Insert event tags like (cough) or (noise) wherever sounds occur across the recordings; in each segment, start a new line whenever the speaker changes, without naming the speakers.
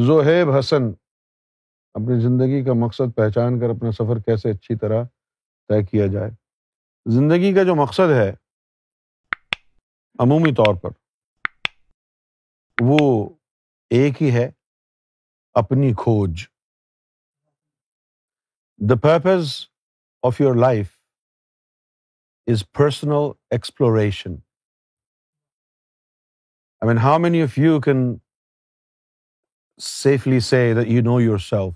زہیب حسن، اپنی زندگی کا مقصد پہچان کر اپنا سفر کیسے اچھی طرح طے کیا جائے۔ زندگی کا جو مقصد ہے، عمومی طور پر، وہ ایک ہی ہے، اپنی کھوج۔ The purpose of your life is personal exploration I mean how many of you can safely say you know yourself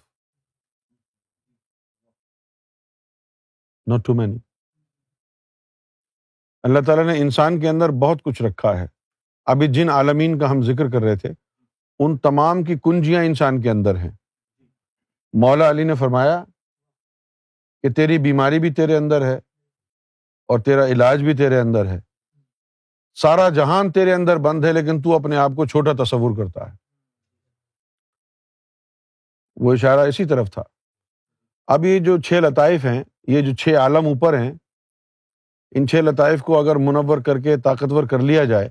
not too many اللہ تعالیٰ نے انسان کے اندر بہت کچھ رکھا ہے۔ ابھی جن عالمین کا ہم ذکر کر رہے تھے، ان تمام کی کنجیاں انسان کے اندر ہیں۔ مولا علی نے فرمایا کہ تیری بیماری بھی تیرے اندر ہے اور تیرا علاج بھی تیرے اندر ہے۔ سارا جہان تیرے اندر بند ہے، لیکن تو اپنے آپ کو چھوٹا تصور کرتا ہے۔ وہ اشارہ اسی طرف تھا۔ اب یہ جو چھ لطائف ہیں، یہ جو چھ عالم اوپر ہیں، ان چھ لطائف کو اگر منور کر کے طاقتور کر لیا جائے،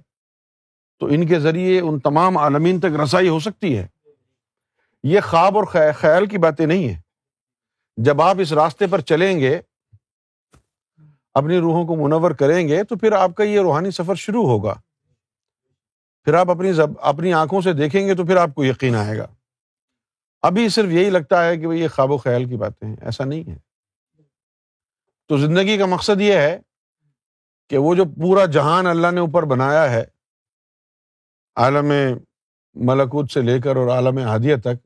تو ان کے ذریعے ان تمام عالمین تک رسائی ہو سکتی ہے۔ یہ خواب اور خیال کی باتیں نہیں ہیں۔ جب آپ اس راستے پر چلیں گے، اپنی روحوں کو منور کریں گے، تو پھر آپ کا یہ روحانی سفر شروع ہوگا۔ پھر آپ اپنی اپنی آنکھوں سے دیکھیں گے تو پھر آپ کو یقین آئے گا۔ ابھی صرف یہی لگتا ہے کہ یہ خواب و خیال کی باتیں ہیں، ایسا نہیں ہے۔ تو زندگی کا مقصد یہ ہے کہ وہ جو پورا جہان اللہ نے اوپر بنایا ہے، عالم ملکوت سے لے کر اور عالم ہادیہ تک،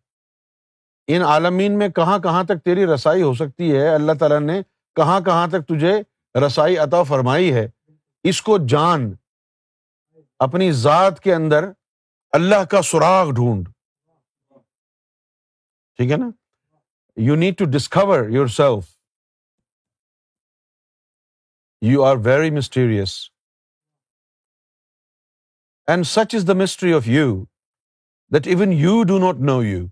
ان عالمین میں کہاں کہاں تک تیری رسائی ہو سکتی ہے؟ اللہ تعالیٰ نے کہاں کہاں تک تجھے رسائی عطا فرمائی ہے؟ اس کو جان، اپنی ذات کے اندر اللہ کا سراغ ڈھونڈ۔ ٹھیک ہے نا؟ You need to discover yourself you are very mysterious and such is the mystery of you that even you do not know you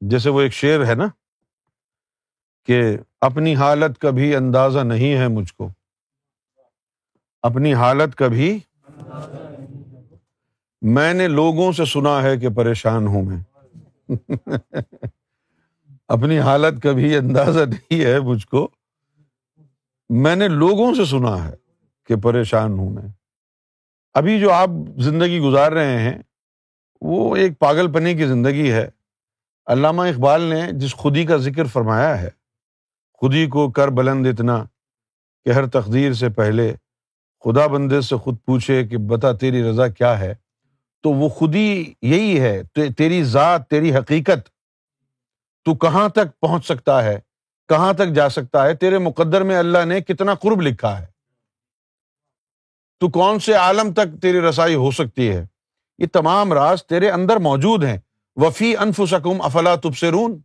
جیسے وہ ایک شعر ہے نا، کہ اپنی حالت کبھی اندازہ نہیں ہے مجھ کو۔ اپنی حالت کبھی میں نے لوگوں سے سنا ہے کہ پریشان ہوں میں۔ (laughs) اپنی حالت کبھی اندازہ نہیں ہے مجھ کو۔ میں نے لوگوں سے سنا ہے کہ پریشان ہوں میں۔ ابھی جو آپ زندگی گزار رہے ہیں، وہ ایک پاگل پنی کی زندگی ہے۔ علامہ اقبال نے جس خودی کا ذکر فرمایا ہے، خودی کو کر بلند اتنا کہ ہر تقدیر سے پہلے خدا بندے سے خود پوچھے کہ بتا تیری رضا کیا ہے؟ تو وہ خودی یہی ہے تیری ذات، تیری حقیقت۔ تو کہاں تک پہنچ سکتا ہے؟ کہاں تک جا سکتا ہے؟ تیرے مقدر میں اللہ نے کتنا قرب لکھا ہے۔ تو کون سے عالم تک تیری رسائی ہو سکتی ہے؟ یہ تمام راز تیرے اندر موجود ہیں۔ وفی انف سکم افلا تب سے رون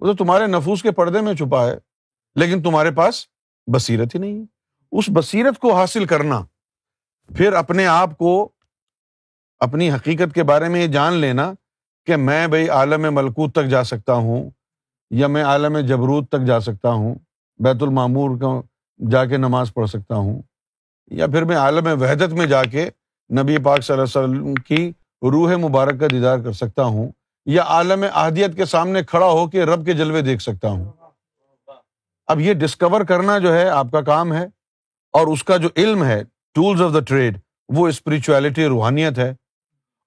وہ تو تمہارے نفوس کے پردے میں چھپا ہے، لیکن تمہارے پاس بصیرت ہی نہیں اس بصیرت کو حاصل کرنا، پھر اپنے آپ کو اپنی حقیقت کے بارے میں یہ جان لینا کہ میں بھائی عالم ملکوت تک جا سکتا ہوں یا میں عالم جبروت تک جا سکتا ہوں، بیت المعمور کو جا کے نماز پڑھ سکتا ہوں، یا پھر میں عالم وحدت میں جا کے نبی پاک صلی اللہ علیہ وسلم کی روح مبارک کا دیدار کر سکتا ہوں، یا عالم احدیت کے سامنے کھڑا ہو کے رب کے جلوے دیکھ سکتا ہوں۔ اب یہ ڈسکور کرنا جو ہے آپ کا کام ہے اور اس کا جو علم ہے ٹولس آف دا ٹریڈ وہ اسپرچویلٹی روحانیت ہے۔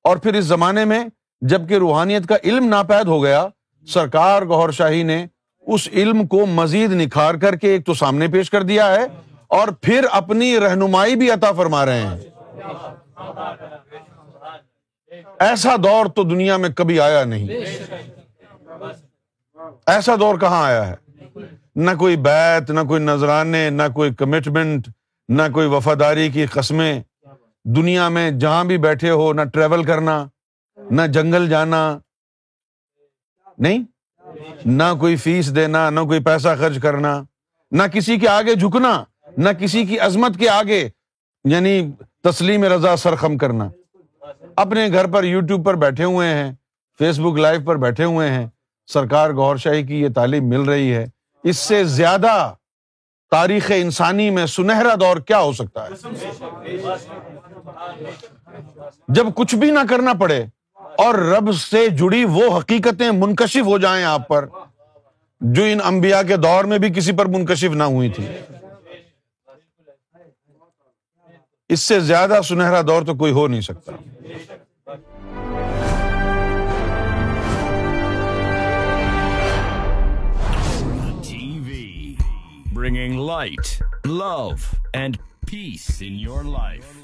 اور پھر اس زمانے میں جبکہ روحانیت کا علم ناپید ہو گیا، سرکار گور شاہی نے اس علم کو مزید نکھار کر کے ایک تو سامنے پیش کر دیا ہے اور پھر اپنی رہنمائی بھی عطا فرما رہے ہیں۔ ایسا دور تو دنیا میں کبھی آیا نہیں۔ ایسا دور کہاں آیا ہے؟ نہ کوئی بیت نہ کوئی نذرانے، نہ کوئی کمٹمنٹ نہ کوئی وفاداری کی قسمیں۔ دنیا میں جہاں بھی بیٹھے ہو، نہ ٹریول کرنا، نہ جنگل جانا۔ نہیں؟ نہ کوئی فیس دینا، نہ کوئی پیسہ خرچ کرنا، نہ کسی کے آگے جھکنا، نہ کسی کی عظمت کے آگے یعنی تسلیم رضا سرخم کرنا۔ اپنے گھر پر یو ٹیوب پر بیٹھے ہوئے ہیں فیس بک لائیو پر بیٹھے ہوئے ہیں، سرکار گور شاہی کی یہ تعلیم مل رہی ہے۔ اس سے زیادہ تاریخ انسانی میں سنہرا دور کیا ہو سکتا ہے؟ جب کچھ بھی نہ کرنا پڑے اور رب سے جڑی وہ حقیقتیں منکشف ہو جائیں آپ پر جو ان انبیاء کے دور میں بھی کسی پر منکشف نہ ہوئی تھی اس سے زیادہ سنہرا دور تو کوئی ہو نہیں سکتا
TV, bringing light, love, and peace in your life.